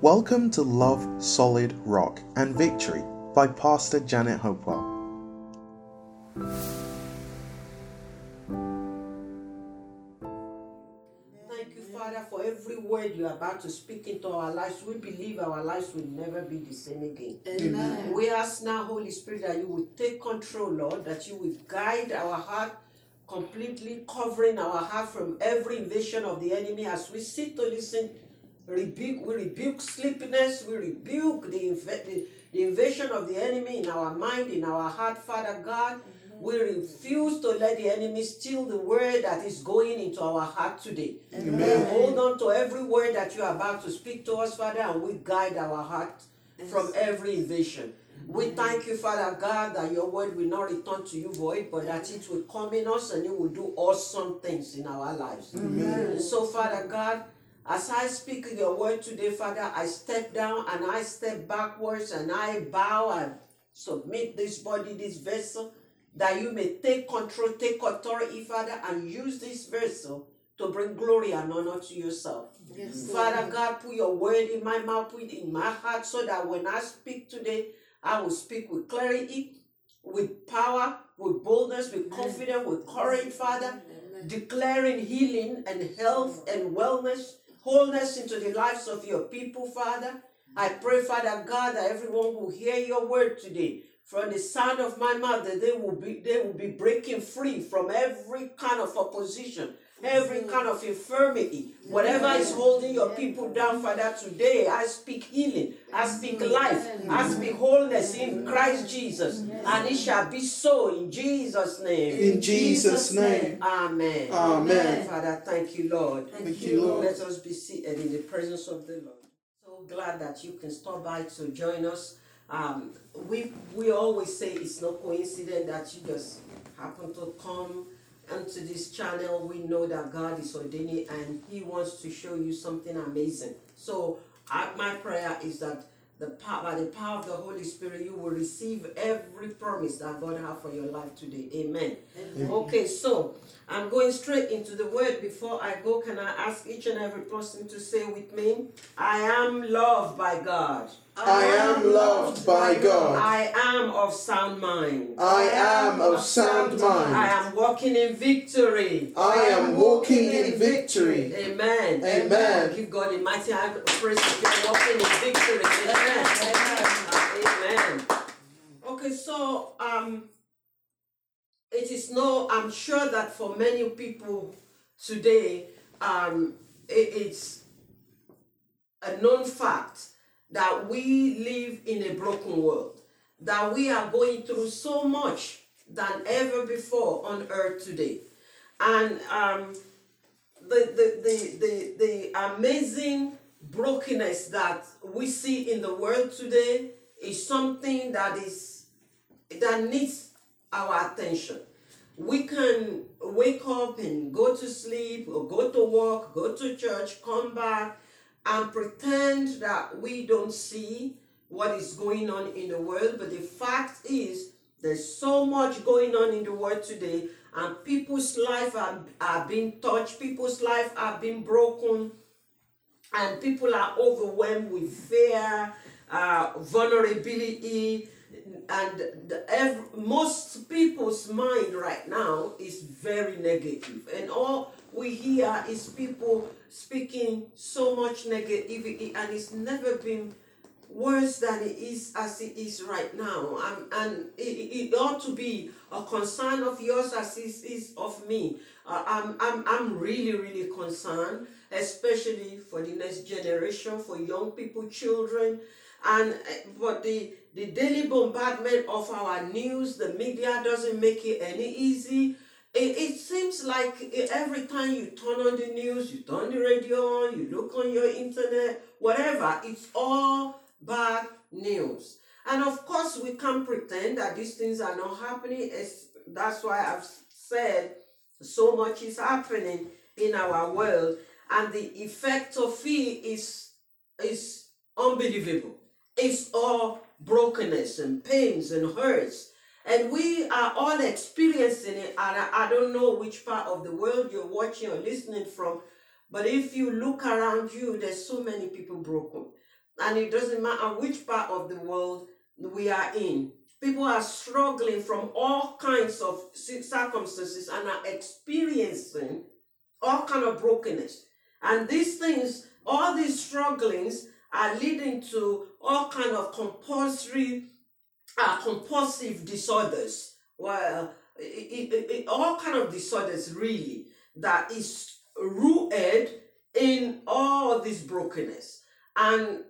Welcome to Love, Solid Rock and Victory by Pastor Janet Hopewell. Thank you, Father, for every word you're about to speak into our lives. We believe our lives will never be the same again. Amen. We ask now, Holy Spirit, that you will take control, Lord, that you will guide our heart, completely covering our heart from every invasion of the enemy as we sit to listen. Rebuke, we rebuke sleepiness, we rebuke the, inv- the, invasion of the enemy in our mind, in our heart, Father God. We refuse to let the enemy steal the word that is going into our heart today. We hold on to every word that you are about to speak to us, Father, and we guide our heart from every invasion. We thank you, Father God, that your word will not return to you void, but that it will come in us and it will do awesome things in our lives. And so, Father God, as I speak your word today, Father, I step down and I step backwards and I bow and submit this body, this vessel, that you may take control, take authority, Father, and use this vessel to bring glory and honor to yourself. Yes, Father God, put your word in my mouth, put it in my heart, so that when I speak today, I will speak with clarity, with power, with boldness, with confidence, with courage, Father, declaring healing and health and wellness, wholeness into the lives of your people, Father. I pray, Father God, that everyone will hear your word today. From the sound of my mouth, that they will be they will be breaking free from every kind of opposition, every kind of infirmity, whatever is holding your people down, Father. Today, I speak healing, I speak life, I speak wholeness in Christ Jesus, and it shall be so in Jesus' name. In Jesus' name. Amen. Amen. Father, thank you, Lord. Thank you, Lord. Let us be seated in the presence of the Lord. So glad that you can stop by to join us. Um, we we always say it's no coincidence that you just happen to come onto this channel. We know that God is ordaining and He wants to show you something amazing. So I, my prayer is that the power, by the power of the Holy Spirit, you will receive every promise that God has for your life today. Amen. Okay, so I'm going straight into the word. Before I go, can I ask each and every person to say with me, I am loved by God. I am loved by God. I am of sound mind. I am of sound mind. I am walking in victory. I am walking in victory. Amen. Amen. Give God a mighty hand of praise if you're walking in victory. Amen. Amen. Okay, so um it is no, I'm sure that for many people today, um it- it's a known fact that we live in a broken world, that we are going through so much than ever before on earth today. And um, the, the, the, the, the amazing brokenness that we see in the world today is something that is that needs our attention. We can wake up and go to sleep or go to work, go to church, come back, and pretend that we don't see what is going on in the world. But the fact is, there's so much going on in the world today, and people's life are, are being touched, people's life are being broken, and people are overwhelmed with fear, uh, vulnerability, and the, ev- most people's mind right now is very negative, and all we hear is people speaking so much negativity, and it's never been worse than it is as it is right now. And, and it, it it ought to be a concern of yours as it is of me. Uh, I'm, I'm, I'm really, really concerned, especially for the next generation, for young people, children. And uh, but the, the daily bombardment of our news, the media doesn't make it any easy. It, it seems like every time you turn on the news, you turn the radio on, you look on your internet, whatever, it's all bad news. And of course, we can't pretend that these things are not happening. It's, that's why I've said so much is happening in our world, and the effect of it is is unbelievable. It's all brokenness and pains and hurts. And we are all experiencing it. And I, don't know which part of the world you're watching or listening from, but if you look around you, there's so many people broken. and it doesn't matter which part of the world we are in. People are struggling from all kinds of circumstances and are experiencing all kind of brokenness. And these things, all these strugglings are leading to all kind of compulsory, uh, compulsive disorders. Well, it, it, it, all kind of disorders really that is rooted in all this brokenness. And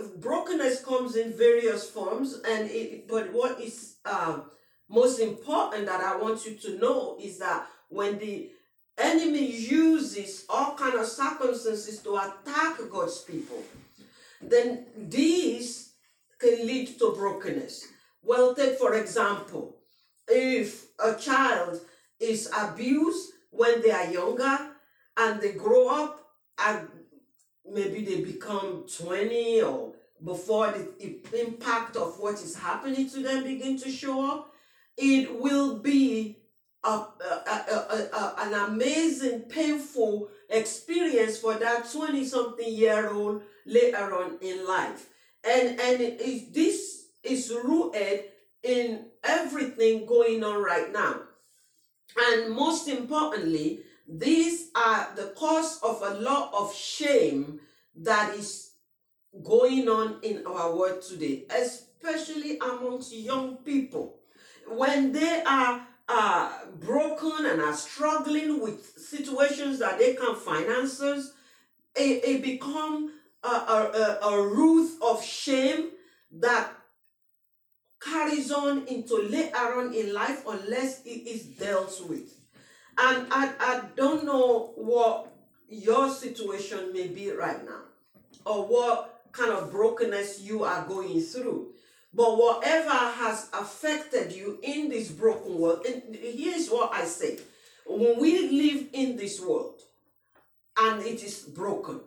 uh, brokenness comes in various forms, and it, but what is uh, most important that I want you to know is that when the enemy uses all kind of circumstances to attack God's people, then these can lead to brokenness. Well, take for example, if a child is abused when they are younger and they grow up and maybe they become 20 or before the impact of what is happening to them begin to show up, it will be a, a, a, an amazing, painful experience for that 20 something year old later on in life. And, and is, this is rooted in everything going on right now. And most importantly, these are the cause of a lot of shame that is going on in our world today, especially amongst young people. When they are uh, broken and are struggling with situations that they can't finance, it, it become a, a, a, a root of shame that carries on into later on in life unless it is dealt with. And I, I don't know what your situation may be right now or what kind of brokenness you are going through. But whatever has affected you in this broken world, and here's what I say when we live in this world and it is broken,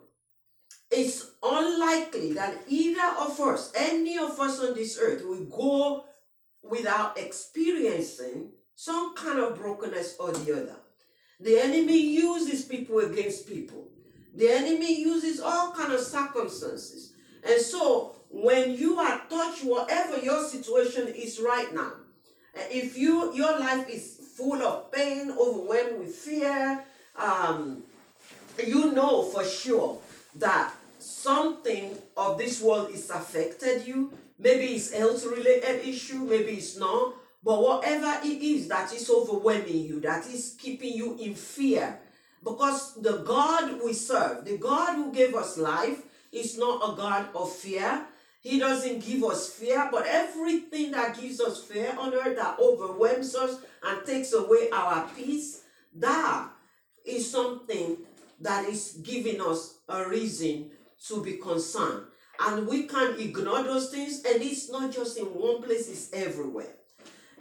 it's unlikely that either of us, any of us on this earth, will go without experiencing some kind of brokenness or the other. The enemy uses people against people. The enemy uses all kind of circumstances. And so when you are touched, whatever your situation is right now, if you your life is full of pain, overwhelmed with fear, um, you know for sure that something of this world is affected you. Maybe it's health related issue, maybe it's not. But whatever it is that is overwhelming you, that is keeping you in fear, because the God we serve, the God who gave us life, is not a God of fear. He doesn't give us fear, but everything that gives us fear on earth that overwhelms us and takes away our peace, that is something that is giving us a reason to be concerned. And we can't ignore those things, and it's not just in one place, it's everywhere.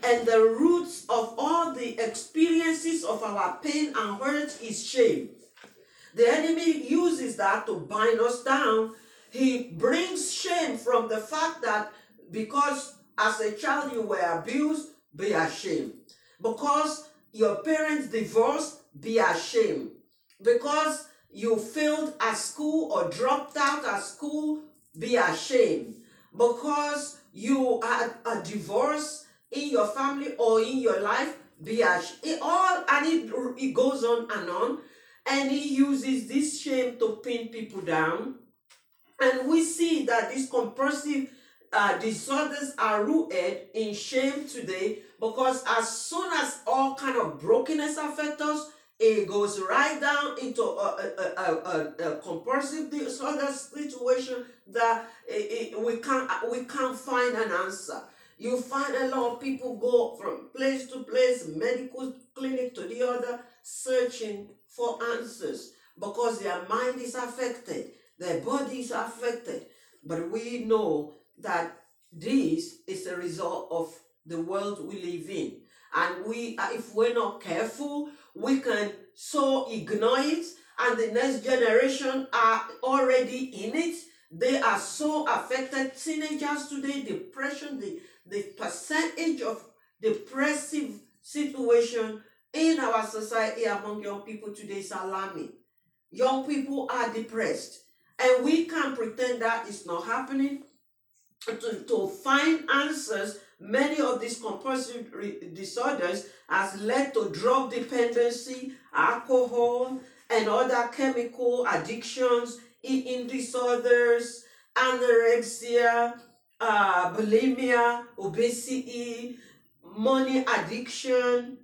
And the roots of all the experiences of our pain and hurt is shame. The enemy uses that to bind us down. He brings shame from the fact that because as a child you were abused, be ashamed. Because your parents divorced, be ashamed. Because you failed at school or dropped out at school, be ashamed. Because you had a divorce in your family or in your life, be ashamed. It all and it, it goes on and on. And he uses this shame to pin people down. And we see that these compulsive uh, disorders are rooted in shame today because as soon as all kind of brokenness affect us, it goes right down into a, a, a, a, a compulsive disorder situation that it, it, we can't we can't find an answer. You find a lot of people go from place to place, medical clinic to the other, searching for answers because their mind is affected, their body is affected. But we know that this is a result of the world we live in. And we, uh, if we're not careful, we can so ignore it and the next generation are already in it. They are so affected. Teenagers today depression the the percentage of depressive situation in our society among young people today is alarming. Young people are depressed. And we can pretend that it's not happening. To, to find answers, many of these compulsive disorders has led to drug dependency, alcohol, and other chemical addictions, eating disorders, anorexia, uh, bulimia, obesity, money addiction,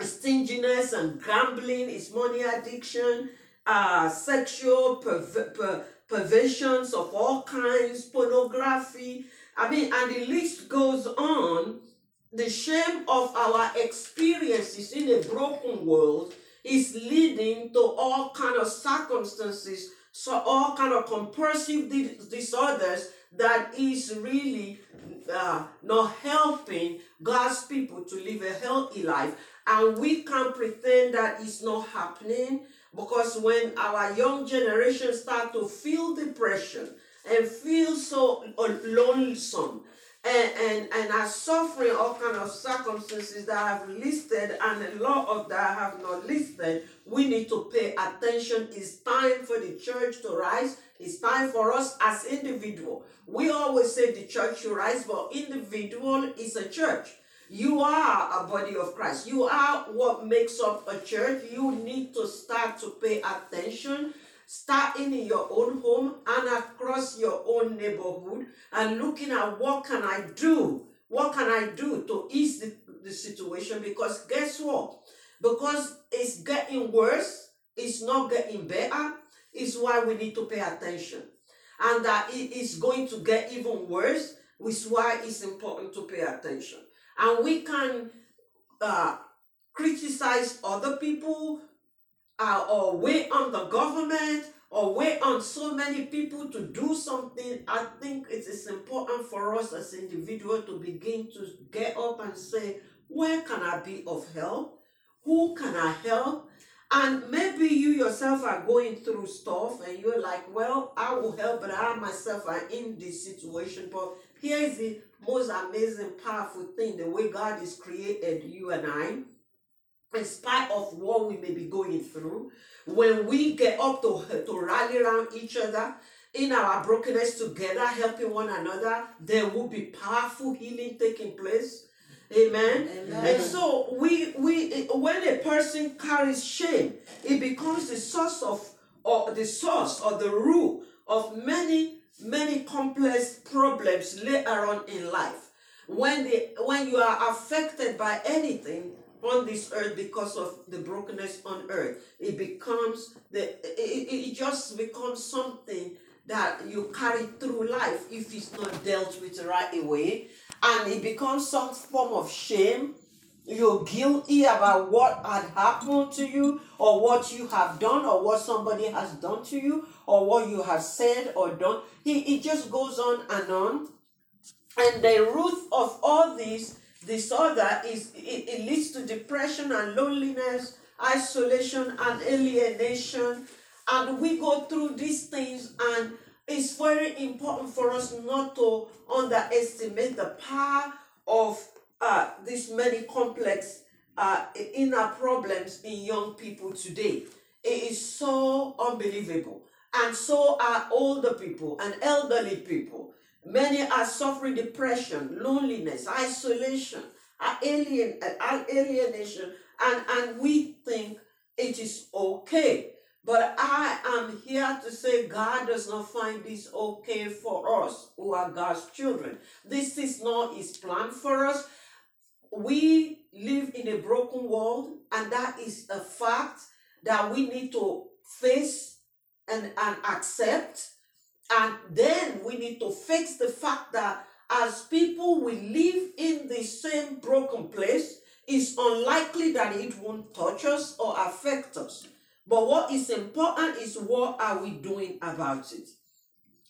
stinginess and gambling is money addiction, uh, sexual per- per- perversions of all kinds, pornography. I mean, and the list goes on. The shame of our experiences in a broken world is leading to all kind of circumstances, so all kind of compulsive disorders that is really uh, not helping God's people to live a healthy life. And we can't pretend that it's not happening because when our young generation start to feel depression and feel so lonesome and, and, and are suffering all kind of circumstances that I have listed and a lot of that I have not listed, we need to pay attention. It's time for the church to rise. It's time for us as individual. We always say the church should rise, but individual is a church. You are a body of Christ. You are what makes up a church. You need to start to pay attention starting in your own home and across your own neighborhood and looking at what can I do? What can I do to ease the, the situation? Because guess what? Because it's getting worse, it's not getting better, is why we need to pay attention. And that it is going to get even worse, which is why it's important to pay attention. And we can uh, criticize other people uh, or wait on the government or wait on so many people to do something, I think it is important for us as individuals to begin to get up and say, where can I be of help? Who can I help? And maybe you yourself are going through stuff and you're like, well, I will help, but I myself are in this situation. But here is the most amazing, powerful thing the way God has created you and I in spite of what we may be going through, when we get up to, to rally around each other in our brokenness together, helping one another, there will be powerful healing taking place. Amen. Amen. And so we we when a person carries shame, it becomes the source of or the source or the root of many many complex problems later on in life. When they when you are affected by anything, on this earth because of the brokenness on earth. It becomes the it, it just becomes something that you carry through life if it's not dealt with right away. And it becomes some form of shame. You're guilty about what had happened to you, or what you have done, or what somebody has done to you, or what you have said or done. It, it just goes on and on. And the root of all this disorder is it, it leads to depression and loneliness, isolation and alienation. And we go through these things, and it's very important for us not to underestimate the power of uh, these many complex uh, inner problems in young people today. It is so unbelievable. And so are older people and elderly people. Many are suffering depression, loneliness, isolation, alien, alienation, and, and we think it is okay. But I am here to say God does not find this okay for us who are God's children. This is not His plan for us. We live in a broken world, and that is a fact that we need to face and, and accept and then we need to fix the fact that as people we live in the same broken place, it's unlikely that it won't touch us or affect us. But what is important is what are we doing about it?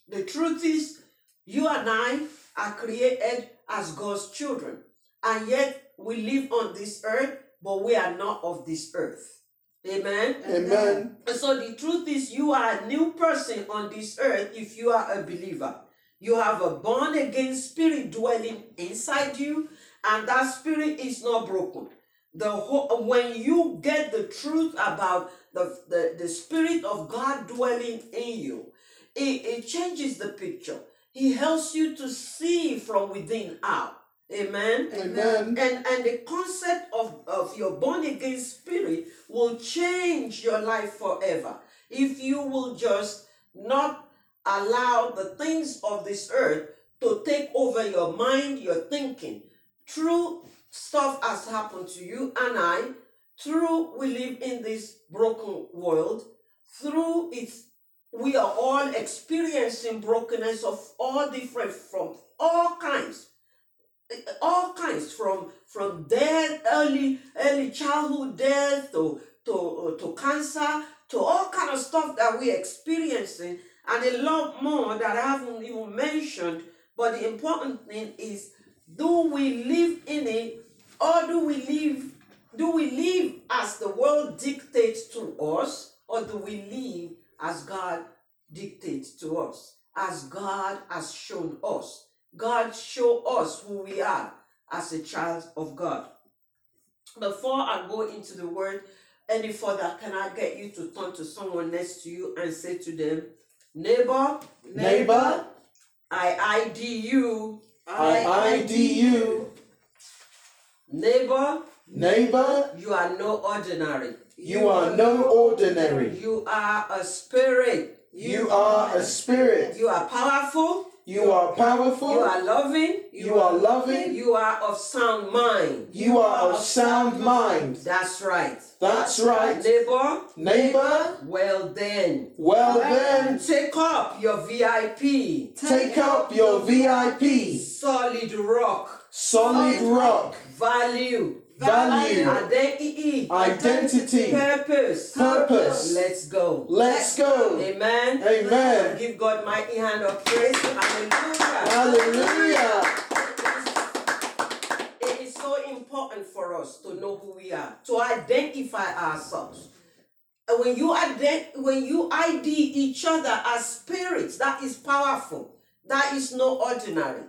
The truth is, you and I are created as God's children, and yet we live on this earth, but we are not of this earth. Amen. Amen. And so the truth is, you are a new person on this earth if you are a believer. You have a born again spirit dwelling inside you, and that spirit is not broken. The whole, when you get the truth about the, the, the spirit of God dwelling in you, it, it changes the picture. He helps you to see from within out. Amen. Amen. And and the concept of, of your born again spirit will change your life forever. If you will just not allow the things of this earth to take over your mind, your thinking. True stuff has happened to you and I. True, we live in this broken world. Through it, we are all experiencing brokenness of all different from all kinds all kinds from from death early early childhood death to to uh, to cancer to all kind of stuff that we're experiencing and a lot more that i haven't even mentioned. But the important thing is do we live in it or do we live do we live as the world dictates to us or do we live as god dictates to us as god has shown us God show us who we are as a child of God. Before I go into the word any further, can I get you to turn to someone next to you and say to them, neighbor, Neighbor, I ID you, I ID you. neighbor, Neighbor, you are no ordinary. you are no ordinary. You are a spirit. You are a spirit. You are powerful. You are powerful. You are loving. You are loving. You are of sound mind. You are of sound mind. That's right. That's right. Neighbor, Neighbor, well then, well then, take up your VIP, take up your VIP. solid rock, Solid rock. value, Value. identity, Identity. purpose. Purpose. Let's go. Let's go. Amen. Amen. Give God mighty hand of praise. Hallelujah. Hallelujah. It is so important for us to know who we are, to identify ourselves. And when you ident- when you ID each other as spirits, that is powerful. That is no ordinary.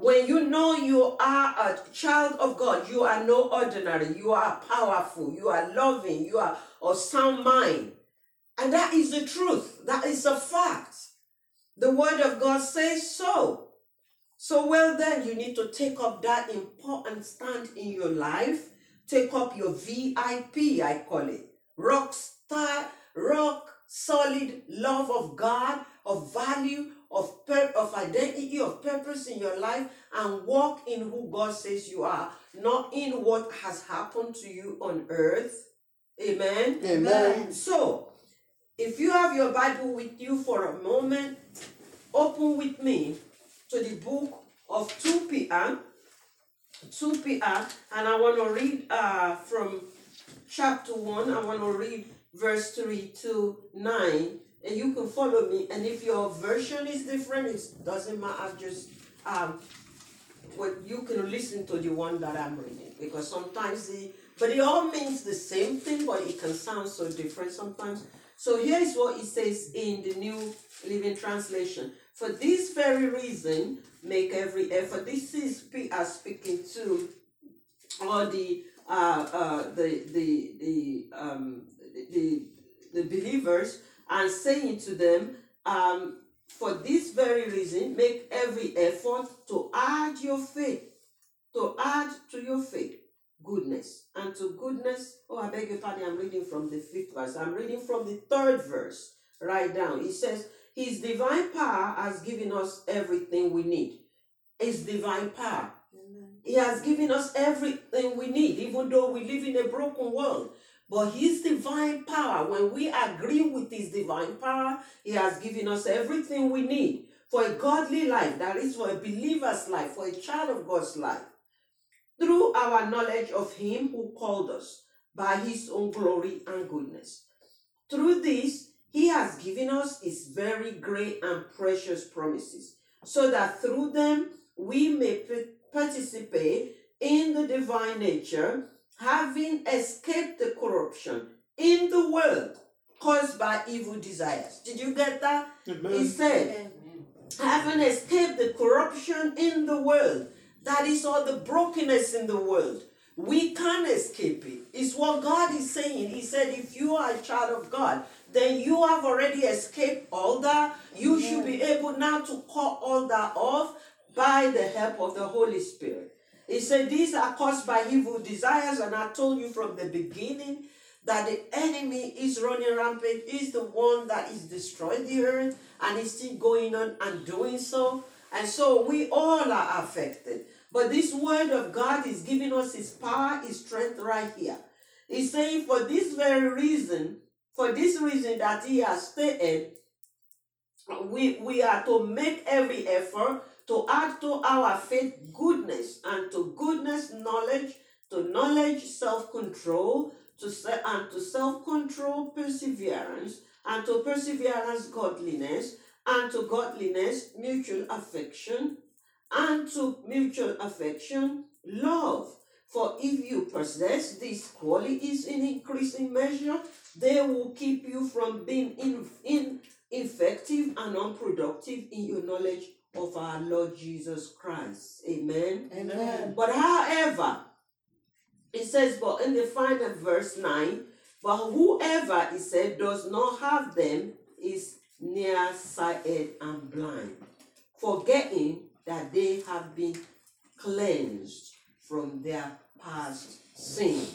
When you know you are a child of God, you are no ordinary. You are powerful. You are loving. You are of sound mind. And that is the truth. That is a fact. The word of God says so. So, well, then, you need to take up that important stand in your life. Take up your VIP, I call it. Rock star, rock solid love of God, of value, of, pur- of identity, of purpose in your life, and walk in who God says you are, not in what has happened to you on earth. Amen. Amen. So, if you have your Bible with you for a moment, open with me to the book of 2 Peter. 2 Peter, and I want to read uh, from chapter 1. I want to read verse 3 to 9, and you can follow me. And if your version is different, it doesn't matter, just um, what you can listen to the one that I'm reading because sometimes the but it all means the same thing, but it can sound so different sometimes. So here is what it says in the New Living Translation. For this very reason, make every effort. This is Peter speaking to all the uh, uh, the the the um, the the believers and saying to them, um, for this very reason, make every effort to add your faith, to add to your faith goodness, and to goodness. Oh, I beg your pardon, I'm reading from the fifth verse. I'm reading from the third verse. Right down. It says, His divine power has given us everything we need. His divine power. He has given us everything we need, even though we live in a broken world. But His divine power, when we agree with His divine power, He has given us everything we need for a godly life, that is, for a believer's life, for a child of God's life. Through our knowledge of Him who called us by His own glory and goodness. Through this, He has given us His very great and precious promises, so that through them we may participate in the divine nature, having escaped the corruption in the world caused by evil desires. Did you get that? He Amen. said, having escaped the corruption in the world, that is all the brokenness in the world. We can't escape it. It's what God is saying. He said, if you are a child of God, then you have already escaped all that. You should be able now to cut all that off by the help of the Holy Spirit. He said, These are caused by evil desires, and I told you from the beginning that the enemy is running rampant, is the one that is destroying the earth, and is still going on and doing so. And so we all are affected. But this word of God is giving us his power, his strength right here. He's saying, for this very reason, for this reason that he has stated, we, we are to make every effort to add to our faith goodness, and to goodness, knowledge, to knowledge, self control, to se- and to self control, perseverance, and to perseverance, godliness, and to godliness, mutual affection, and to mutual affection, love. For if you possess these qualities in increasing measure, they will keep you from being in, in, effective and unproductive in your knowledge of our Lord Jesus Christ. Amen. Amen. But however, it says, but in the final verse 9, but whoever, he said, does not have them is nearsighted and blind, forgetting that they have been cleansed from their past sin.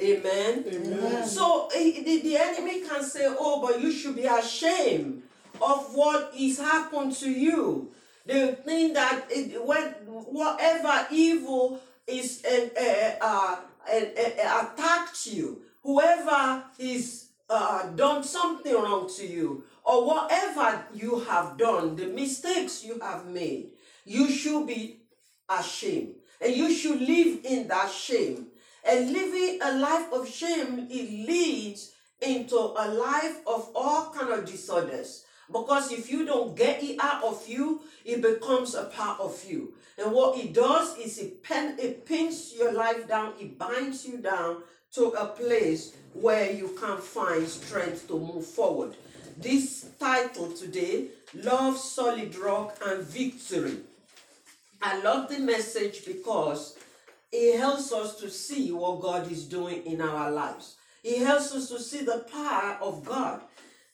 Amen. Amen. So eh, the, the enemy can say, Oh, but you should be ashamed of what is happened to you. The thing that it, when whatever evil is uh, uh, uh, uh, attacked you, whoever is uh, done something wrong to you, or whatever you have done, the mistakes you have made, you should be ashamed. And you should live in that shame. And living a life of shame, it leads into a life of all kind of disorders. Because if you don't get it out of you, it becomes a part of you. And what it does is it, pen, it pins your life down, it binds you down to a place where you can't find strength to move forward. This title today, Love, Solid Rock, and Victory. I love the message because it helps us to see what God is doing in our lives. It helps us to see the power of God.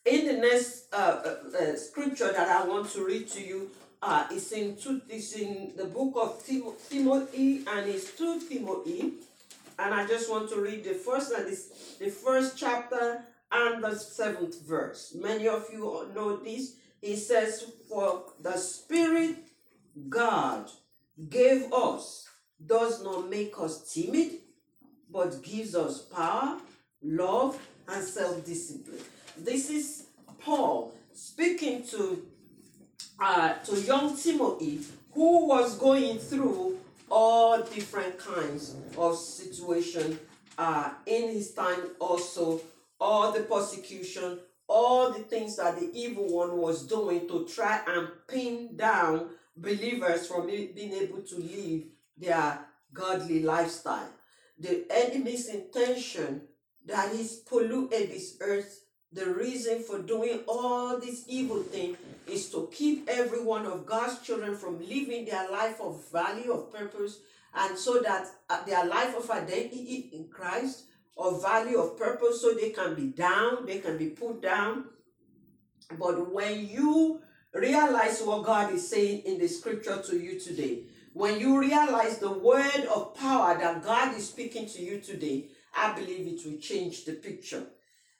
In the next uh, uh, uh, scripture that I want to read to you, uh, it's in two, it's in the book of Tim- Timothy, and it's two Timothy, and I just want to read the first and this, the first chapter and the seventh verse. Many of you know this. It says, "For the Spirit God gave us does not make us timid, but gives us power, love, and self discipline. This is Paul speaking to, uh, to young Timothy, who was going through all different kinds of situation uh, in his time, also, all the persecution, all the things that the evil one was doing to try and pin down believers from being able to live their godly lifestyle. The enemy's intention that he's polluted this earth, the reason for doing all this evil thing is to keep every one of God's children from living their life of value, of purpose, and so that uh, their life of identity in Christ, of value, of purpose, so they can be down, they can be put down. But when you realize what God is saying in the scripture to you today, when you realize the word of power that God is speaking to you today, I believe it will change the picture.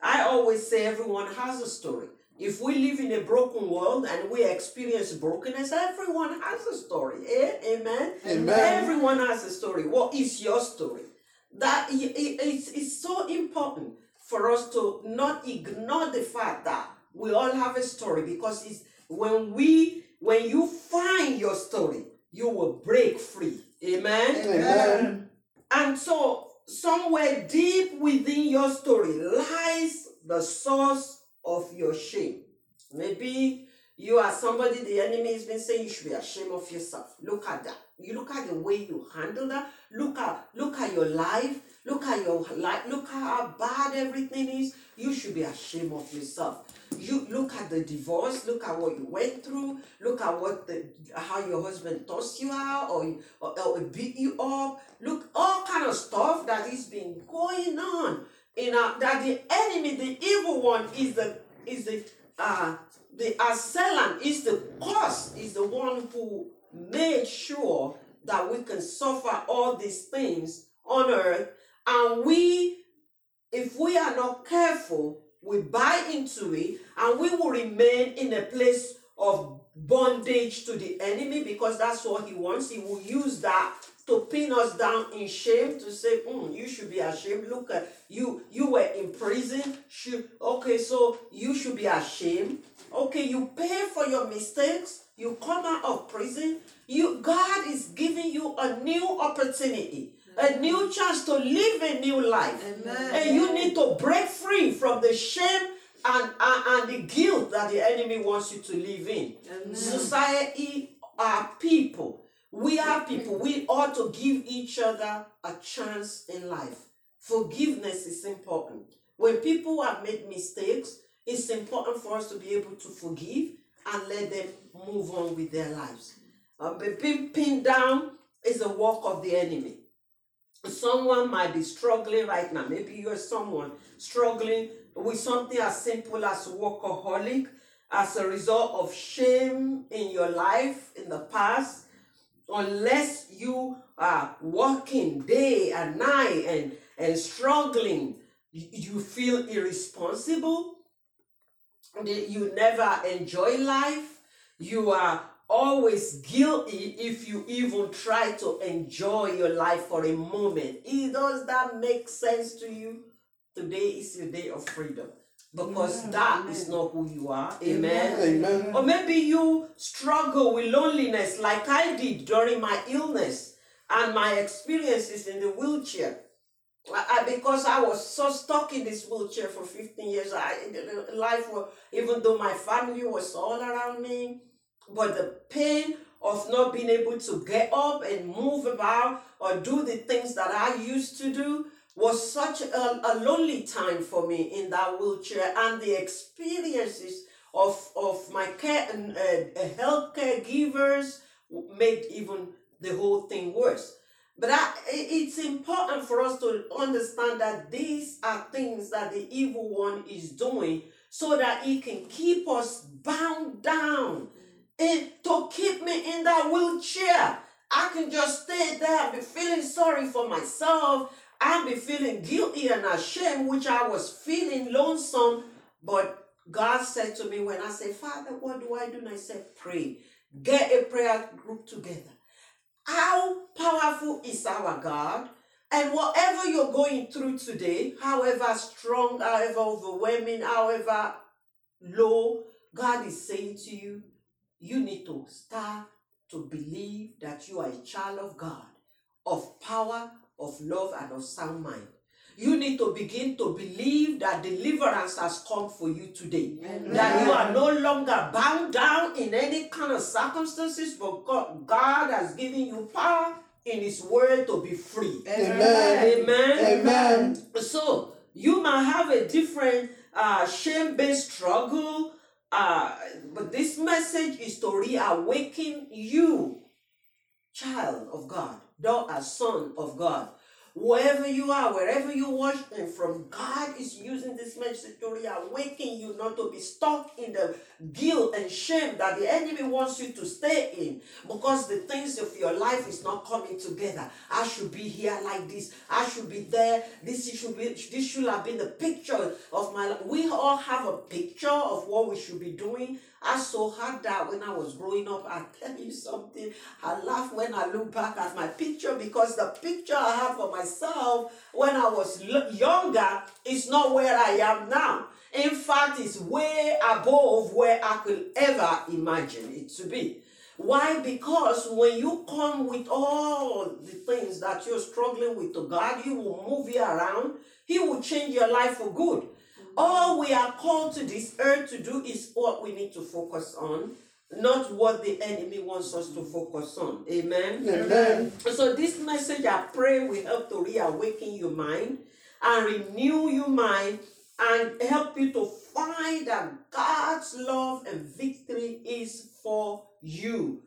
I always say everyone has a story. If we live in a broken world and we experience brokenness, everyone has a story. Eh? Amen? Amen. Everyone has a story. What is your story? That it's, it's so important for us to not ignore the fact that we all have a story because it's when we when you find your story, you will break free. Amen. Amen. And so, somewhere deep within your story lies the source of your shame. Maybe you are somebody the enemy has been saying you should be ashamed of yourself. Look at that. You look at the way you handle that. Look at look at your life. Look at your life. Look at how bad everything is. You should be ashamed of yourself. You look at the divorce. Look at what you went through. Look at what the how your husband tossed you out or or, or beat you up. Look all kind of stuff that is been going on in our, that the enemy, the evil one, is the is the uh the assailant, is the cause, is the one who made sure that we can suffer all these things on earth, and we, if we are not careful, we buy into it, and we will remain in a place of bondage to the enemy because that's what he wants. He will use that to pin us down in shame to say, mm, you should be ashamed. Look at you, you were in prison. Should okay, so you should be ashamed. Okay, you pay for your mistakes, you come out of prison. You God is giving you a new opportunity. A new chance to live a new life. Amen. And you need to break free from the shame and, and, and the guilt that the enemy wants you to live in. Amen. Society are people. We are people. We ought to give each other a chance in life. Forgiveness is important. When people have made mistakes, it's important for us to be able to forgive and let them move on with their lives. Uh, being pinned down is a work of the enemy. Someone might be struggling right now. Maybe you're someone struggling with something as simple as workaholic as a result of shame in your life in the past. Unless you are working day and night and, and struggling, you feel irresponsible. You never enjoy life. You are always guilty if you even try to enjoy your life for a moment. Does that make sense to you? Today is your day of freedom because Amen. that Amen. is not who you are. Amen. Amen. Or maybe you struggle with loneliness like I did during my illness and my experiences in the wheelchair. I, I- because I was so stuck in this wheelchair for 15 years, I, life was, even though my family was all around me, but the pain of not being able to get up and move about or do the things that I used to do was such a, a lonely time for me in that wheelchair and the experiences of, of my care and uh, health caregivers made even the whole thing worse. But i- it's important for us to understand that these are things that the evil one is doing so that he can keep us bound down and to keep me in that wheelchair. I can just stay there and be feeling sorry for myself and be feeling guilty and ashamed, which I was feeling lonesome. But God said to me when I said, Father, what do I do? And I said, pray. Get a prayer group together. How powerful is our God? And whatever you're going through today, however strong, however overwhelming, however low, God is saying to you, you need to start to believe that you are a child of God, of power, of love, and of sound mind. You need to begin to believe that deliverance has come for you today. Amen. That you are no longer bound down in any kind of circumstances, but God, God has given you power in His word to be free. Amen. Amen. Amen. So you might have a different uh, shame-based struggle, uh, but this message is to reawaken you, child of God, thou daughter, son of God. Wherever you are, wherever you're watching from, God is using this message to reawaken you not to be stuck in the guilt and shame that the enemy wants you to stay in because the things of your life is not coming together. I should be here like this. I should be there. This should be. This should have been the picture of my life. We all have a picture of what we should be doing. I so had that when I was growing up. I tell you something. I laugh when I look back at my picture because the picture I have for myself when I was younger is not where I am now. In fact, it's way above where I could ever imagine it to be. Why? Because when you come with all the things that you're struggling with to God, He will move you around. He will change your life for good. All we are called to this earth to do is what we need to focus on, not what the enemy wants us to focus on. Amen. Amen. So this message, I pray, will help to reawaken your mind and renew your mind and help you to find that God's love and victory is for you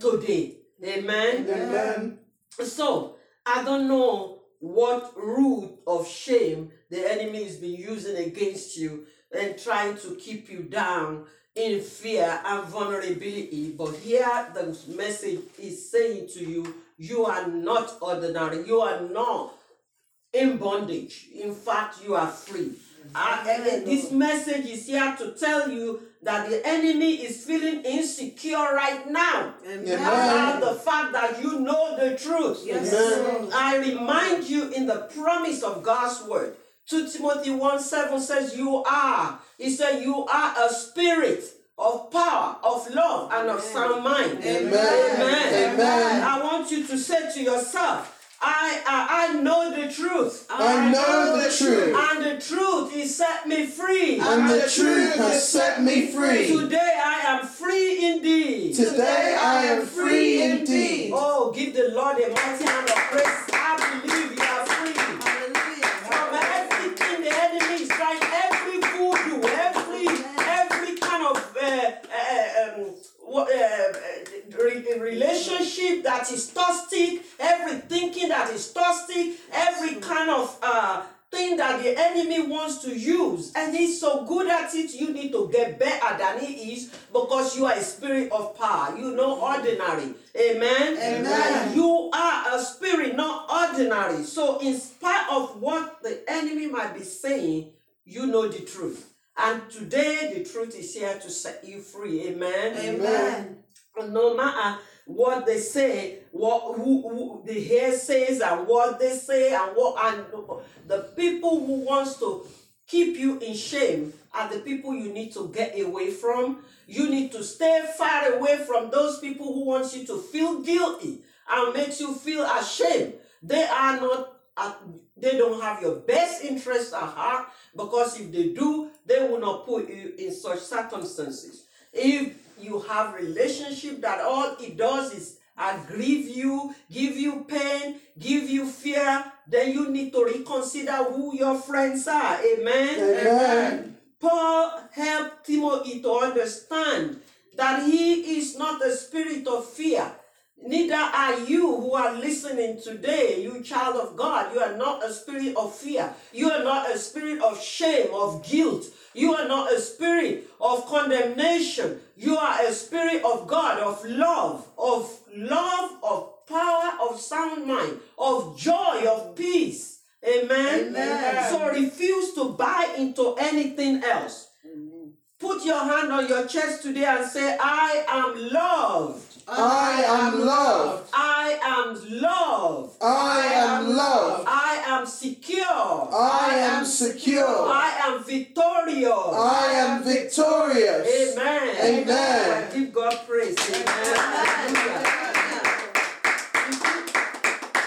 today. Amen. Amen. So I don't know what root of shame the enemy has been using against you and trying to keep you down in fear and vulnerability. But here the message is saying to you, you are not ordinary. You are not in bondage. In fact, you are free. Uh, and and this message is here to tell you that the enemy is feeling insecure right now about the fact that you know the truth. Yes. Amen. I remind you in the promise of God's word. 2 Timothy 1 7 says, You are. He said, You are a spirit of power, of love, and of sound mind. Amen. Amen. Amen. I want you to say to yourself, I, I, I know the truth. I know the truth, And the truth is set me free. and the truth has set me free. Today I am free indeed. Today I am free indeed. Oh, give the Lord a mighty hand of praise. I believe you are free. From everything the enemy is trying, every voodoo, every every kind of uh, uh, um, what, uh, uh, re- Eh, eh, eh, relationship that is toxic, every thinking that is toxic, every kind of uh, thing that the enemy wants to use, and he's so good at it, you need to get better than he is because you are a spirit of power. You know ordinary. Amen. Amen. You are a spirit, not ordinary. So, in spite of what the enemy might be saying, you know the truth. And today, the truth is here to set you free. Amen. Amen. No matter what they say, what who, who the hair says, and what they say, and what and the people who wants to keep you in shame are the people you need to get away from. You need to stay far away from those people who wants you to feel guilty and makes you feel ashamed. They are not. They don't have your best interests at heart because if they do, they will not put you in such circumstances. If you have relationship that all it does is aggrieve you, give you pain, give you fear, then you need to reconsider who your friends are. Amen. Amen. Paul helped Timothy to understand that he is not a spirit of fear. Neither are you who are listening today, you child of God. You are not a spirit of fear. You are not a spirit of shame, of guilt. You are not a spirit of condemnation. You are a spirit of God, of love, of love, of power, of sound mind, of joy, of peace. Amen. Amen. So refuse to buy into anything else. Put your hand on your chest today and say, I am loved. I am loved. I am loved. I am loved. I am secure. I am secure. I am victorious. I am victorious. Amen. Amen. Give God praise. Amen.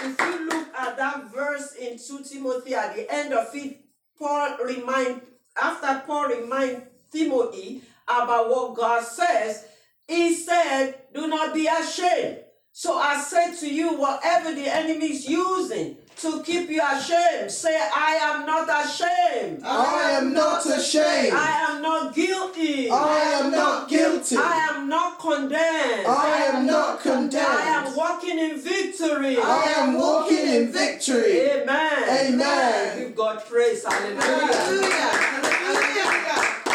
If you look at that verse in 2 Timothy at the end of it, Paul remind after Paul remind Timothy about what God says, he said, Do not be ashamed. So I said to you, whatever the enemy is using to keep you ashamed, say, I am not ashamed. I am not ashamed. I am not guilty. I am not guilty. I am not condemned. I am not condemned. I am walking in victory. I am walking in victory. Amen. Amen. Give God praise. Hallelujah. Hallelujah. to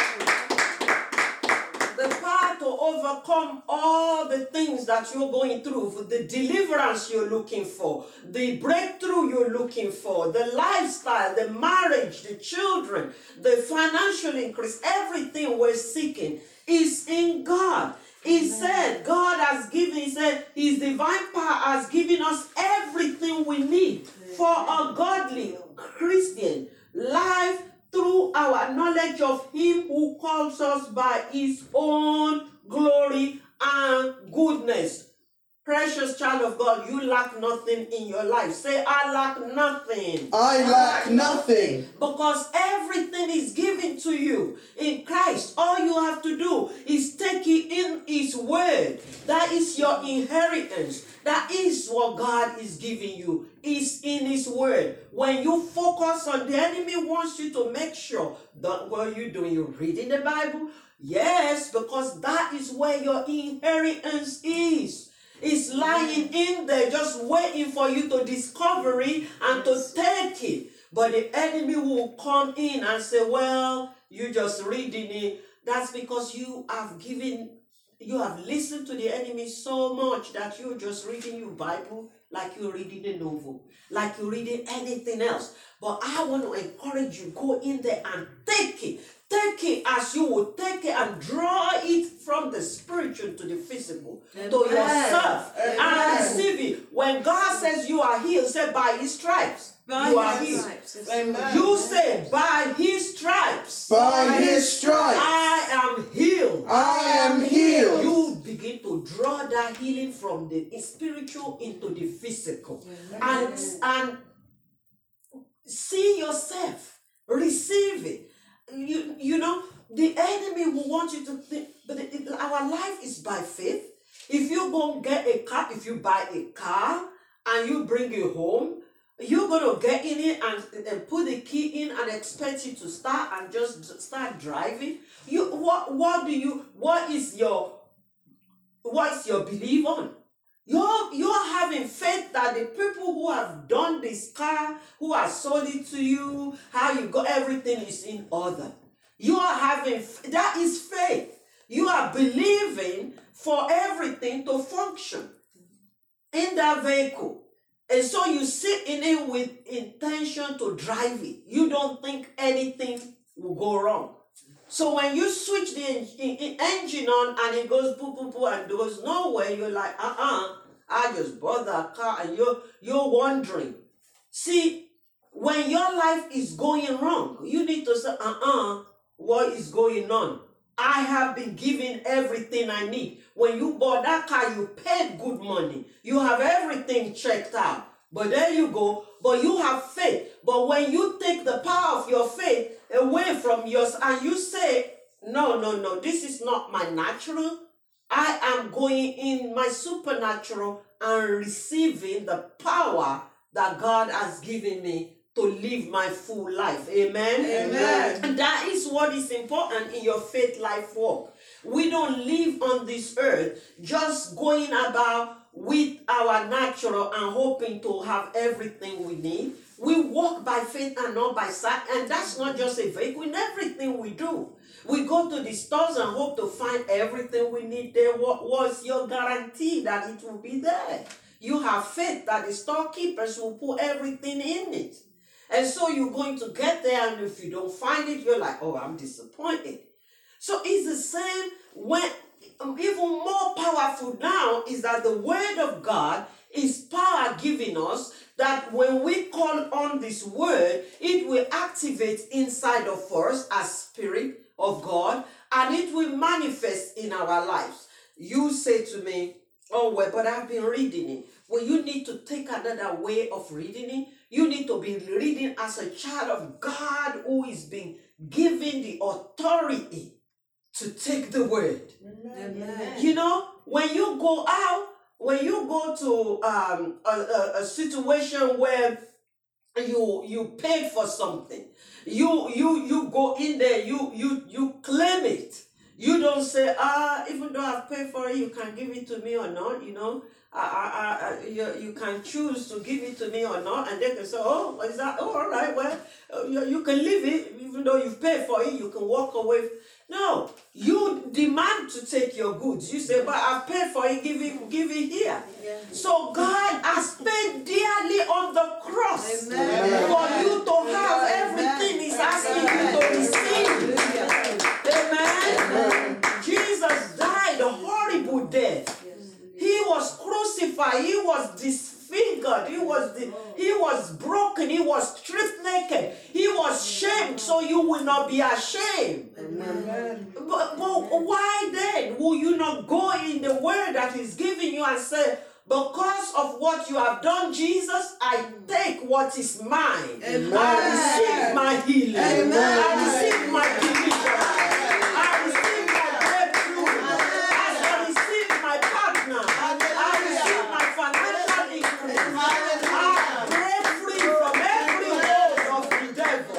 overcome all the things that you're going through, the deliverance you're looking for, the breakthrough you're looking for, the lifestyle, the marriage, the children, the financial increase, everything we're seeking is in God. He said, God has given, he said, His divine power has given us everything we need for a godly Christian life through our knowledge of Him who calls us by His own glory and goodness. Precious child of God, you lack nothing in your life. Say, I lack nothing. I lack nothing. Because everything is given to you in Christ. All you have to do is take it in His word. That is your inheritance. That is what God is giving you. Is in His word. When you focus on the enemy wants you to make sure that what you're doing, you're reading the Bible. Yes, because that is where your inheritance is. It's lying in there, just waiting for you to discover it and to take it. But the enemy will come in and say, Well, you just reading it. That's because you have given, you have listened to the enemy so much that you're just reading your Bible like you're reading a novel, like you're reading anything else. But I want to encourage you, go in there and take it. Take it as you would take it and draw it from the spiritual to the physical, to yourself, and receive it. When God says you are healed, say by his stripes, By you are healed. stripes. Amen. You say by his stripes, By his stripes, I am healed. I am healed. You begin to draw that healing from the spiritual into the physical. And, and see yourself, receive it. You, you know, the enemy will want you to think, but it- our life is by faith. If you go get a car, if you buy a car and you bring it home, you're gonna get in it and, and put the key in and expect it to start and just start driving. You what what do you what is your what's your belief on? You're you're having faith that the people who have done this car, who have sold it to you, how you got everything is in order. You are having that is faith. You are believing for everything to function in that vehicle. And so you sit in it with intention to drive it. You don't think anything will go wrong. So when you switch the en- en- en- engine on and it goes boo boo boo and goes nowhere, you're like, uh-uh, I just bought that car and you're you're wondering. See, when your life is going wrong, you need to say, uh-uh, what is going on? I have been given everything I need. When you bought that car, you paid good money. You have everything checked out. But there you go. But you have faith. But when you take the power of your faith away from yours and you say, no, no, no, this is not my natural. I am going in my supernatural and receiving the power that God has given me to live my full life. Amen. Amen. And that is what is important in your faith life walk. We don't live on this earth just going about with our natural and hoping to have everything we need. We walk by faith and not by sight, and that's not just a vehicle. In everything we do, we go to the stores and hope to find everything we need there. What was your guarantee that it will be there? You have faith that the storekeepers will put everything in it. And so you're going to get there, and if you don't find it, you're like, oh, I'm disappointed. So it's the same when um, even more powerful now is that the word of God is power giving us that when we call on this word, it will activate inside of us as spirit of God and it will manifest in our lives. You say to me, Oh, well, but I've been reading it. Well, you need to take another way of reading it. You need to be reading as a child of God who is being given the authority to take the word. Amen. You know, when you go out, when you go to um, a, a, a situation where you you paid for something, you you you go in there, you you you claim it. You don't say, ah, even though I've paid for it, you can give it to me or not. You know, I, I, I, you, you can choose to give it to me or not, and they can say, oh, is that? Oh, all right, well, uh, you, you can leave it, even though you've paid for it. You can walk away. No, you demand to take your goods. You say, but I've paid for it. Give it, give it here. So God has paid dearly on the cross Amen. for you to have everything He's asking you to receive. Amen. Jesus died a horrible death. He was crucified. He was disfigured. He was di- he was broken. He was stripped naked. He was shamed, so you will not be ashamed. But, but why then will you not go in the word that is giving you and say, because of what you have done, Jesus, I take what is mine. I receive my healing. Amen. I receive my deliverance. I receive my breakthrough. I receive my partner. I receive my financial increase. I break free from every hold of the devil.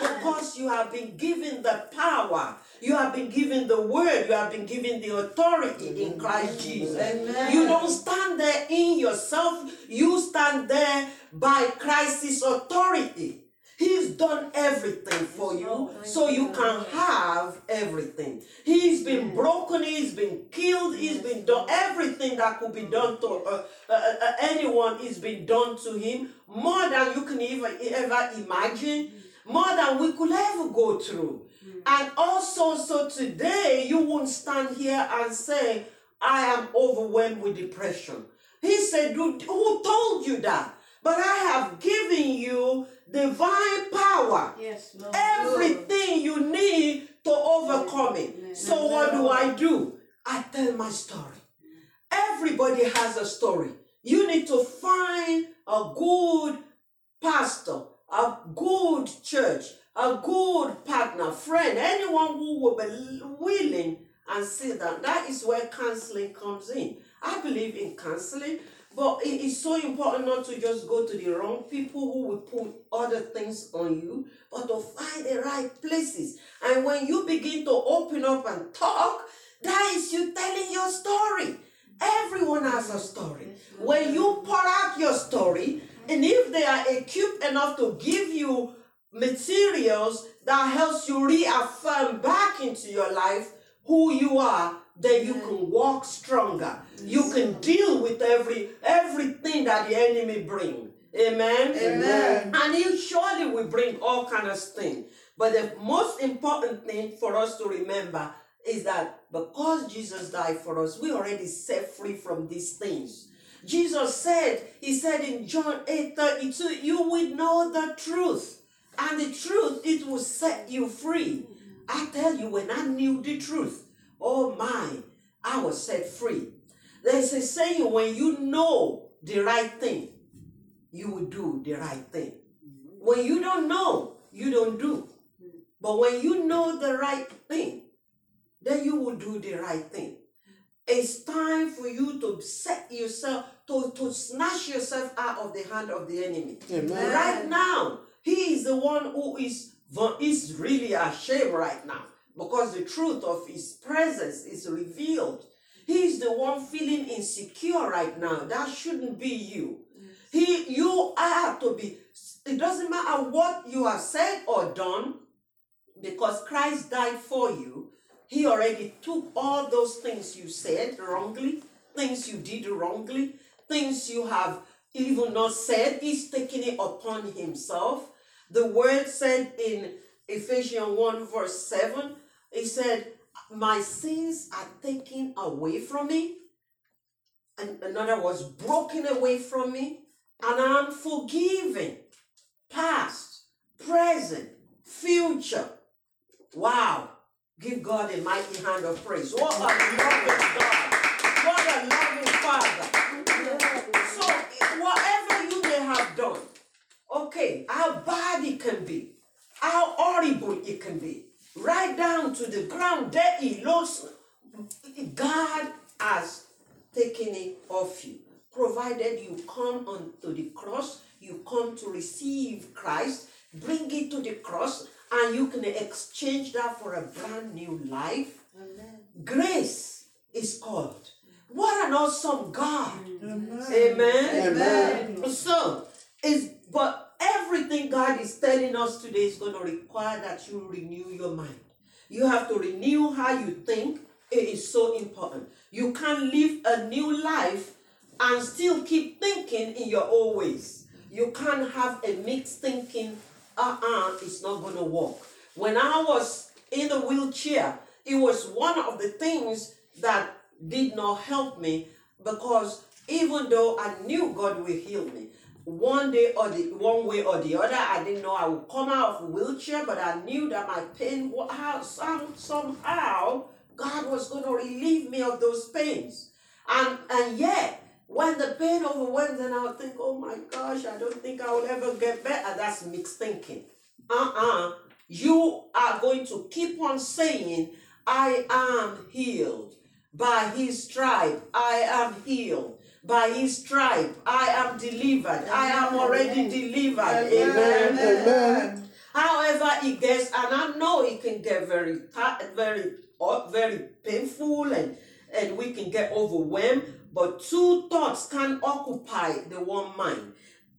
Because you have been given the power. You have been given the word. You have been given the authority in Christ Jesus. Amen. You don't stand there in yourself. You stand there by Christ's authority. He's done everything for you so you can have everything. He's been broken, he's been killed, he's been done everything that could be done to uh, uh, uh, anyone is been done to him more than you can even ever imagine, more than we could ever go through. Hmm. And also, so today you won't stand here and say, I am overwhelmed with depression. He said, Who who told you that? But I have given you divine power. Yes, Lord. Everything you need to overcome it. So what do I do? I tell my story. Everybody has a story. You need to find a good pastor, a good church, a good partner, friend, anyone who will be willing and see that. That is where counseling comes in. I believe in counseling, but it is so important not to just go to the wrong people who will put other things on you, but to find the right places. And when you begin to open up and talk, that is you telling your story. Everyone has a story. When you pour out your story, and if they are equipped enough to give you materials that helps you reaffirm back into your life who you are, then you can walk stronger. You can deal with every everything that the enemy bring. Amen. Amen. And he surely will bring all kind of things. But the most important thing for us to remember is that because Jesus died for us, we already set free from these things. Jesus said, He said in John 8 32, you will know the truth. And the truth, it will set you free. I tell you, when I knew the truth, oh my, I was set free. There's a saying when you know the right thing, you will do the right thing. When you don't know, you don't do. But when you know the right thing, then you will do the right thing. It's time for you to set yourself, to, to snatch yourself out of the hand of the enemy. Amen. Right now, he is the one who is, is really ashamed right now because the truth of his presence is revealed. He's the one feeling insecure right now. That shouldn't be you. He, you are to be. It doesn't matter what you have said or done, because Christ died for you. He already took all those things you said wrongly, things you did wrongly, things you have even not said. He's taking it upon himself. The word said in Ephesians 1 verse 7, it said, My sins are taken away from me. And another was broken away from me. And I'm forgiven. Past, present, future. Wow. Give God a mighty hand of praise. What a loving God. What a loving Father. So, whatever you may have done, okay, how bad it can be, how horrible it can be, right down to the ground, there he lost. God has taken it off you, provided you come onto the cross, you come to receive Christ, bring it to the cross, exchange that for a brand new life. Grace is called. What an awesome God. Amen. Amen. So, is but everything God is telling us today is going to require that you renew your mind. You have to renew how you think. It is so important. You can't live a new life and still keep thinking in your old ways. You can't have a mixed thinking. Uh-uh, it's not gonna work. When I was in the wheelchair, it was one of the things that did not help me because even though I knew God will heal me, one day or the one way or the other, I didn't know I would come out of wheelchair, but I knew that my pain how some somehow God was going to relieve me of those pains. And and yet, when the pain overwhelms, and I'll think, oh my gosh, I don't think I will ever get better. That's mixed thinking. Uh-uh. You are going to keep on saying, I am healed. By his stripe, I am healed. By his stripe, I am delivered. I am already delivered. Amen. Amen. However, it gets, and I know it can get very, ti- very, uh, very painful, and and we can get overwhelmed. But two thoughts can occupy the one mind.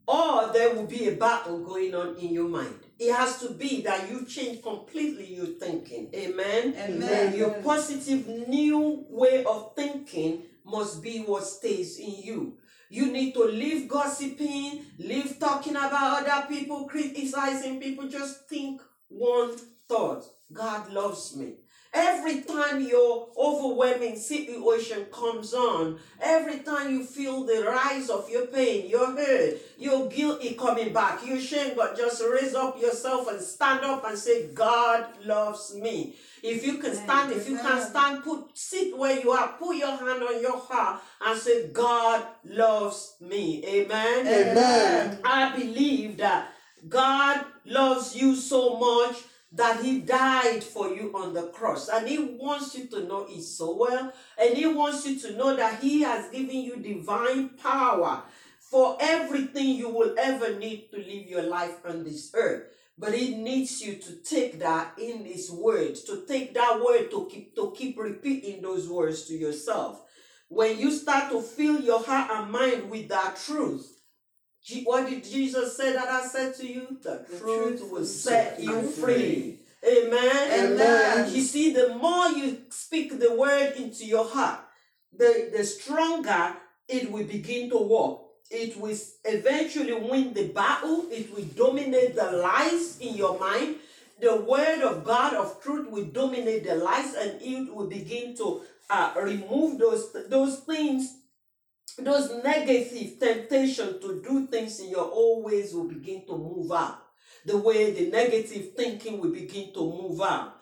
Or there will be a battle going on in your mind. It has to be that you change completely your thinking. Amen. Amen. Your positive new way of thinking must be what stays in you. You need to leave gossiping, leave talking about other people, criticizing people. Just think one thought God loves me. Every time your overwhelming situation comes on, every time you feel the rise of your pain, your hurt, your guilt is coming back, your shame, but just raise up yourself and stand up and say, God loves me. If you can stand, if you can stand, put sit where you are, put your hand on your heart and say, God loves me. Amen. Amen. I believe that God loves you so much that he died for you on the cross. And he wants you to know it so well. And he wants you to know that he has given you divine power for everything you will ever need to live your life on this earth. But he needs you to take that in his words to take that word to keep to keep repeating those words to yourself. When you start to fill your heart and mind with that truth What did Jesus say that I said to you? The, truth, will set you free. Amen. Amen. You see, the more you speak the word into your heart, the, the stronger it will begin to work. It will eventually win the battle. It will dominate the lies in your mind. The word of God of truth will dominate the lies, and it will begin to uh, remove those those things those negative temptation to do things in your own ways will begin to move out. The way the negative thinking will begin to move out.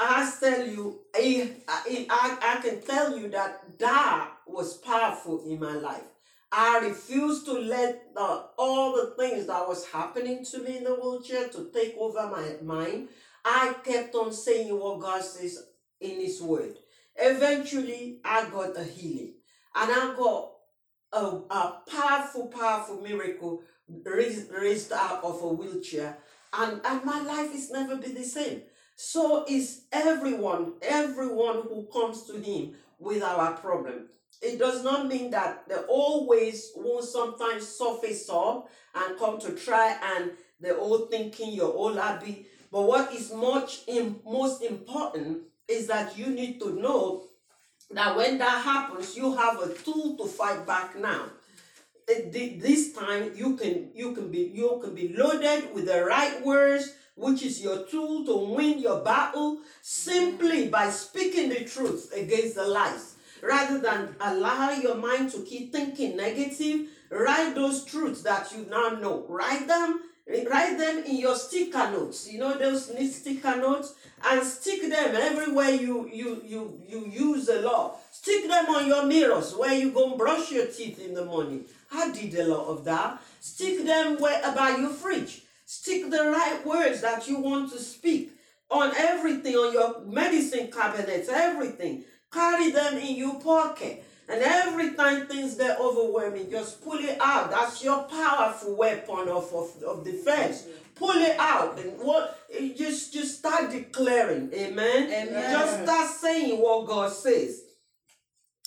I tell you, I, I, I can tell you that that was powerful in my life. I refused to let uh, all the things that was happening to me in the wheelchair to take over my mind. I kept on saying what God says in His Word. Eventually, I got a healing, and I got a, a powerful, powerful miracle raised, raised out of a wheelchair, and, and my life has never been the same. So is everyone, everyone who comes to him with our problem. It does not mean that they always won't sometimes surface up and come to try and the old thinking, your old habit. But what is much in, most important is that you need to know that when that happens, you have a tool to fight back now. This time you can you can be you can be loaded with the right words, which is your tool to win your battle simply by speaking the truth against the lies. Rather than allow your mind to keep thinking negative, write those truths that you now know. Write them, write them in your sticker notes. You know those sticker notes, and stick them everywhere you you you you use the law. Stick them on your mirrors where you go and brush your teeth in the morning. I did a lot of that. Stick them where about your fridge. Stick the right words that you want to speak on everything, on your medicine cabinets, everything. Carry them in your pocket. And every time things get overwhelming, just pull it out. That's your powerful weapon of, of, of defense. Pull it out and what just just start declaring. Amen. Amen. Just start saying what God says.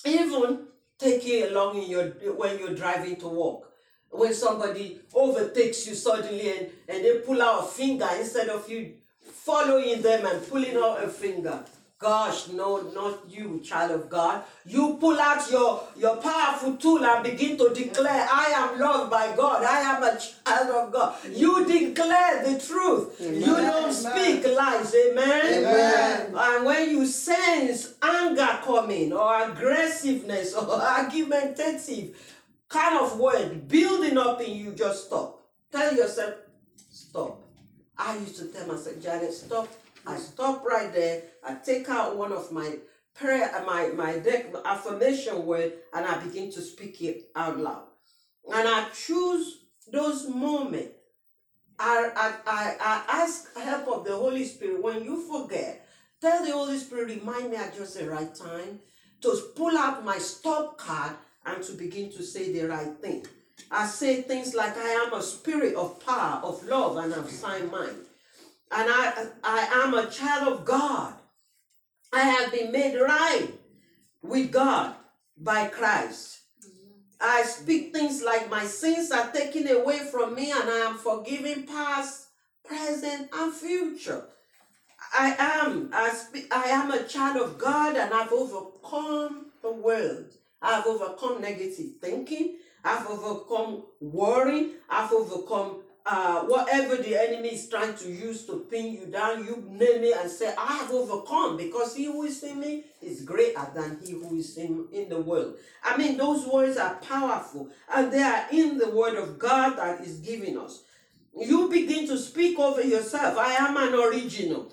Even take it along in your when you're driving to work. When somebody overtakes you suddenly and, and they pull out a finger instead of you following them and pulling out a finger. Gosh, no, not you, child of God. You pull out your, your powerful tool and begin to declare, I am loved by God. I am a child of God. You declare the truth. You don't speak lies. Amen. Amen. And when you sense anger coming or aggressiveness or argumentative kind of word building up in you, just stop. Tell yourself, stop. I used to tell myself, Janet, stop. I stop right there. I take out one of my prayer, uh, my my affirmation word, and I begin to speak it out loud. And I choose those moments. I, I, I, I ask help of the Holy Spirit. When you forget, tell the Holy Spirit, remind me at just the right time to pull out my stop card and to begin to say the right thing. I say things like, I am a spirit of power, of love, and of sound mind. And I, I am a child of God. I have been made right with God by Christ. I speak things like my sins are taken away from me and I am forgiven past, present, and future. I am. I, speak, I am a child of God and I've overcome the world. I've overcome negative thinking. I've overcome worry. I've overcome uh, whatever the enemy is trying to use to pin you down. You name it and say, I have overcome because he who is in me is greater than he who is in, in the world. I mean, those words are powerful and they are in the word of God that is giving us. You begin to speak over yourself. I am an original.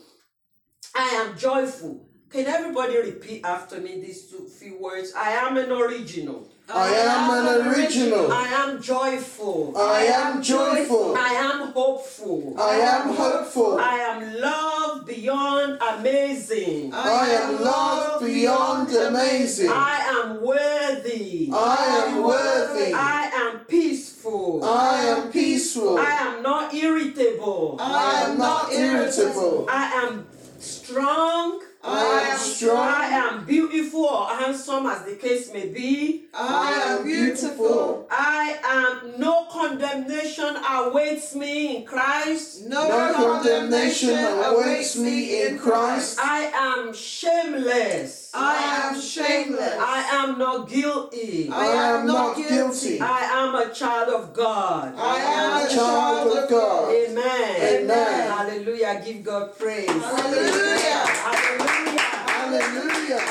I am joyful. Can everybody repeat after me these two few words? I am an original. I am an original. I am joyful. I am joyful. I am hopeful. I am hopeful. I am loved beyond amazing. I am loved beyond amazing. I am worthy. I am worthy. I am peaceful. I am peaceful. I am not irritable. I am not irritable. I am strong. I am strong. I am beautiful or handsome as the case may be. I am beautiful. I am no condemnation awaits me in Christ. No, No condemnation awaits me in Christ. I am shameless. I am shameless. I am not guilty. I am not guilty. I am a child of God. I am a child of God. Amen. Amen. Hallelujah. Give God praise. Hallelujah. Hallelujah. Hallelujah.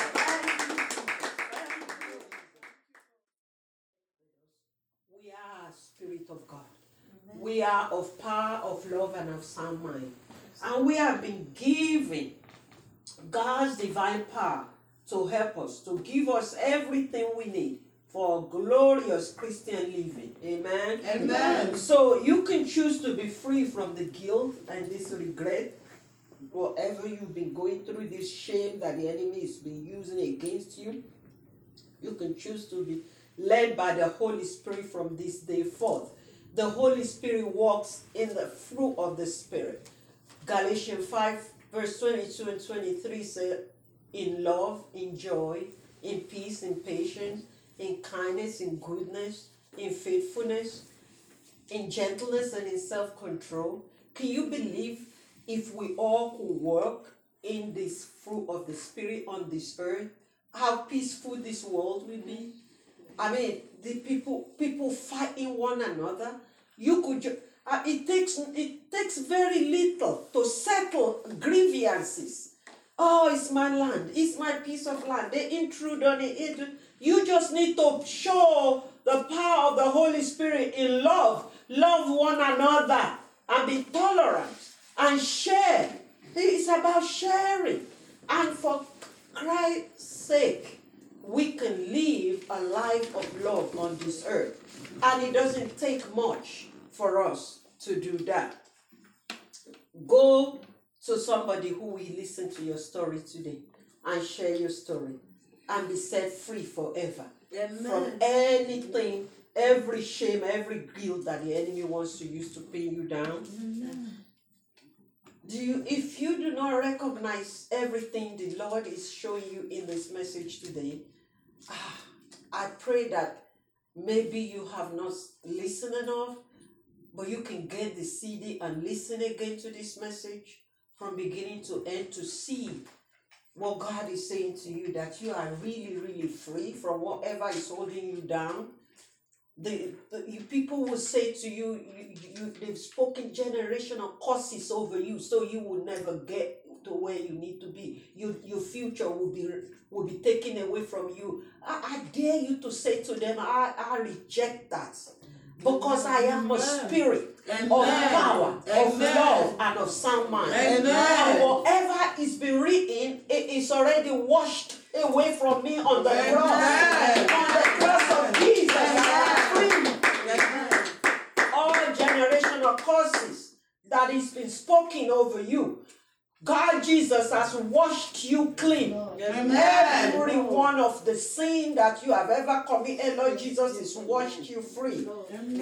We are spirit of God. We are of power, of love, and of sound mind. And we have been given God's divine power to help us, to give us everything we need for glorious Christian living. Amen. Amen. So you can choose to be free from the guilt and this regret, whatever you've been going through, this shame that the enemy has been using against you. You can choose to be led by the Holy Spirit from this day forth. The Holy Spirit walks in the fruit of the Spirit. Galatians 5, verse 22 and 23 say, In love, in joy, in peace, in patience, in kindness, in goodness, in faithfulness, in gentleness, and in self control. Can you believe if we all could work in this fruit of the Spirit on this earth, how peaceful this world will be? I mean, the people people fighting one another. You could. Ju- uh, it takes it takes very little to settle grievances. Oh, it's my land. It's my piece of land. They intrude on it. You just need to show the power of the Holy Spirit in love. Love one another and be tolerant and share. It's about sharing. And for Christ's sake, we can live a life of love on this earth. And it doesn't take much for us to do that. Go to somebody who will listen to your story today and share your story and be set free forever from anything, every shame, every guilt that the enemy wants to use to pin you down. Do you, if you do not recognize everything the Lord is showing you in this message today, ah, I pray that maybe you have not listened enough, but you can get the CD and listen again to this message from beginning to end to see what God is saying to you that you are really, really free from whatever is holding you down. The, the you, people will say to you, you, you, they've spoken generational curses over you, so you will never get to where you need to be. Your, your future will be will be taken away from you. I, I dare you to say to them, I, I reject that. Because I am a spirit of Amen. power, of love, and of sound mind. Amen. And whatever is been written, it is already washed away from me on the Amen. cross. On the cross of Jesus, I am free all generational curses that has been spoken over you. God Jesus has washed you clean. Every one of the sin that you have ever committed, Lord Jesus, has washed you free.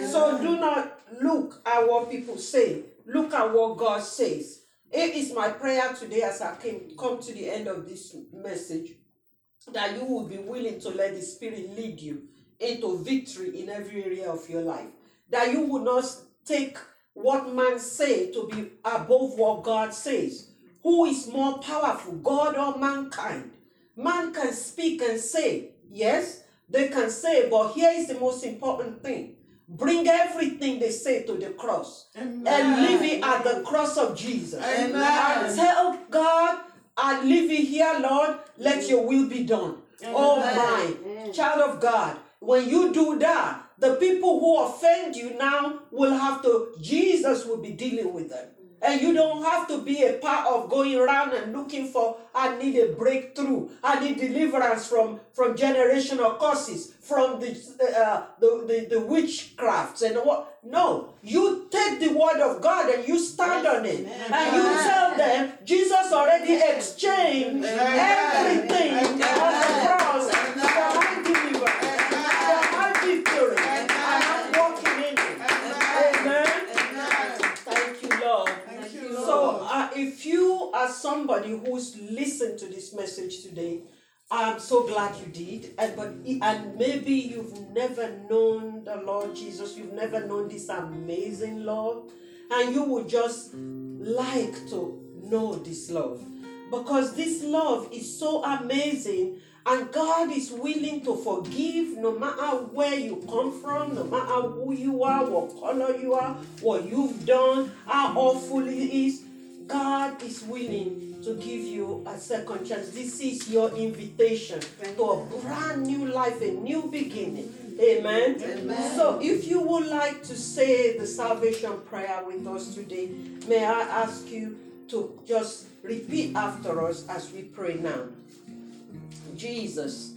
So do not look at what people say. Look at what God says. It is my prayer today as I came come to the end of this message that you will be willing to let the Spirit lead you into victory in every area of your life. That you would not take what man say to be above what God says. Who is more powerful, God or mankind? Man can speak and say, yes, they can say, but here is the most important thing. Bring everything they say to the cross and leave it at the cross of Jesus. Amen. And tell oh, God, I leave it here, Lord, let your will be done. Oh my, child of God, when you do that, the people who offend you now will have to, Jesus will be dealing with them. And you don't have to be a part of going around and looking for, I need a breakthrough. I need deliverance from, from generational curses, from the, uh, the, the, the witchcrafts and what. No, you take the word of God and you stand on it. And you tell them, Jesus already exchanged everything. On you are somebody who's listened to this message today, I'm so glad you did. And but and maybe you've never known the Lord Jesus. You've never known this amazing love, and you would just like to know this love because this love is so amazing. And God is willing to forgive no matter where you come from, no matter who you are, what color you are, what you've done, how awful it is. God is willing to give you a second chance. This is your invitation to a brand new life, a new beginning. Amen. Amen. So, if you would like to say the salvation prayer with us today, may I ask you to just repeat after us as we pray now. Jesus,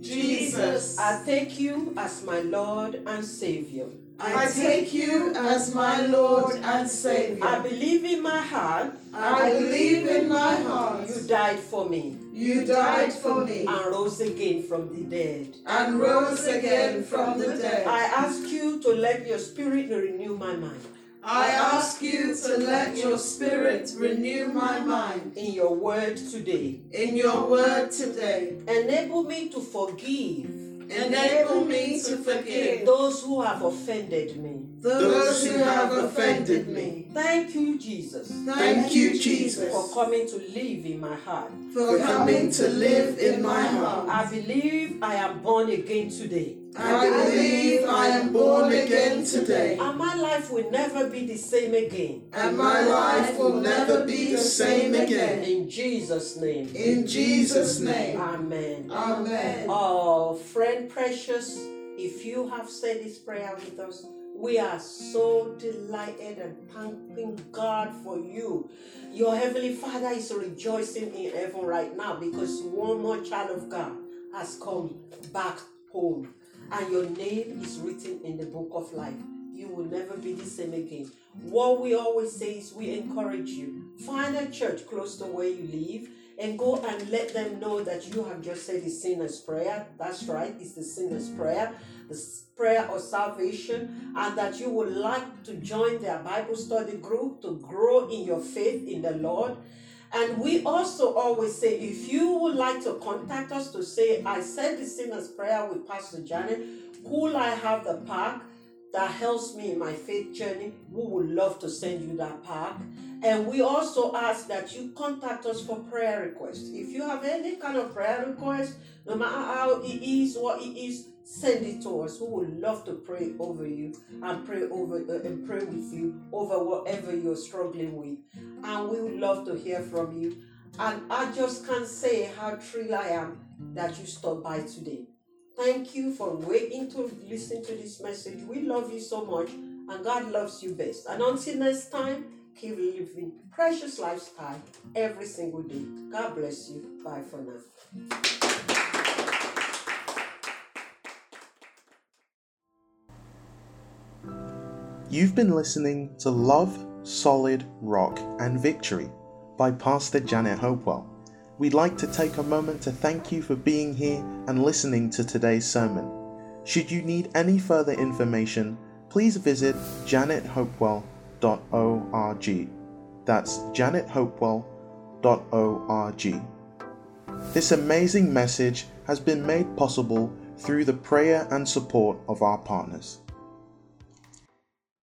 Jesus, I take you as my Lord and Savior. I take you as my Lord and Savior. I believe in my heart I believe in my heart you died for me you died for me and rose again from the dead. and rose again from the dead. I ask you to let your spirit renew my mind. I ask you to let your spirit renew my mind In your word today, in your word today. enable me to forgive Enable me to forgive those who have offended me. those who have offended me. Thank you, Jesus, Thank you, Jesus, for coming to live in my heart. for coming to live in my heart. I believe I am born again today. I believe I am born again today, And my life will never be the same again. and my life will never be the same again. In Jesus' name. In Jesus' name. Amen. Amen. Oh, friend precious, if you have said this prayer with us, we are so delighted and thanking God for you. Your Heavenly Father is rejoicing in heaven right now because one more child of God has come back home and your name is written in the book of life. You will never be the same again. What we always say is we encourage you. Find a church close to where you live and go and let them know that you have just said the sinner's prayer. That's right, it's the sinner's prayer, the prayer of salvation, and that you would like to join their Bible study group to grow in your faith in the Lord. And we also always say if you would like to contact us to say, I said the sinner's prayer with Pastor Janet, could I have the pack that helps me in my faith journey? We would love to send you that pack. And we also ask that you contact us for prayer requests. If you have any kind of prayer request, no matter how it is, what it is, send it to us. We would love to pray over you and pray over uh, and pray with you over whatever you're struggling with. And we would love to hear from you. And I just can't say how thrilled I am that you stopped by today. Thank you for waiting to listen to this message. We love you so much, and God loves you best. And until next time, keep living precious lifestyle every single day. God bless you. Bye for now. You've been listening to Love, Solid Rock, and Victory by Pastor Janet Hopewell. We'd like to take a moment to thank you for being here and listening to today's sermon. Should you need any further information, please visit janethopewell.org. That's janethopewell.org. This amazing message has been made possible through the prayer and support of our partners.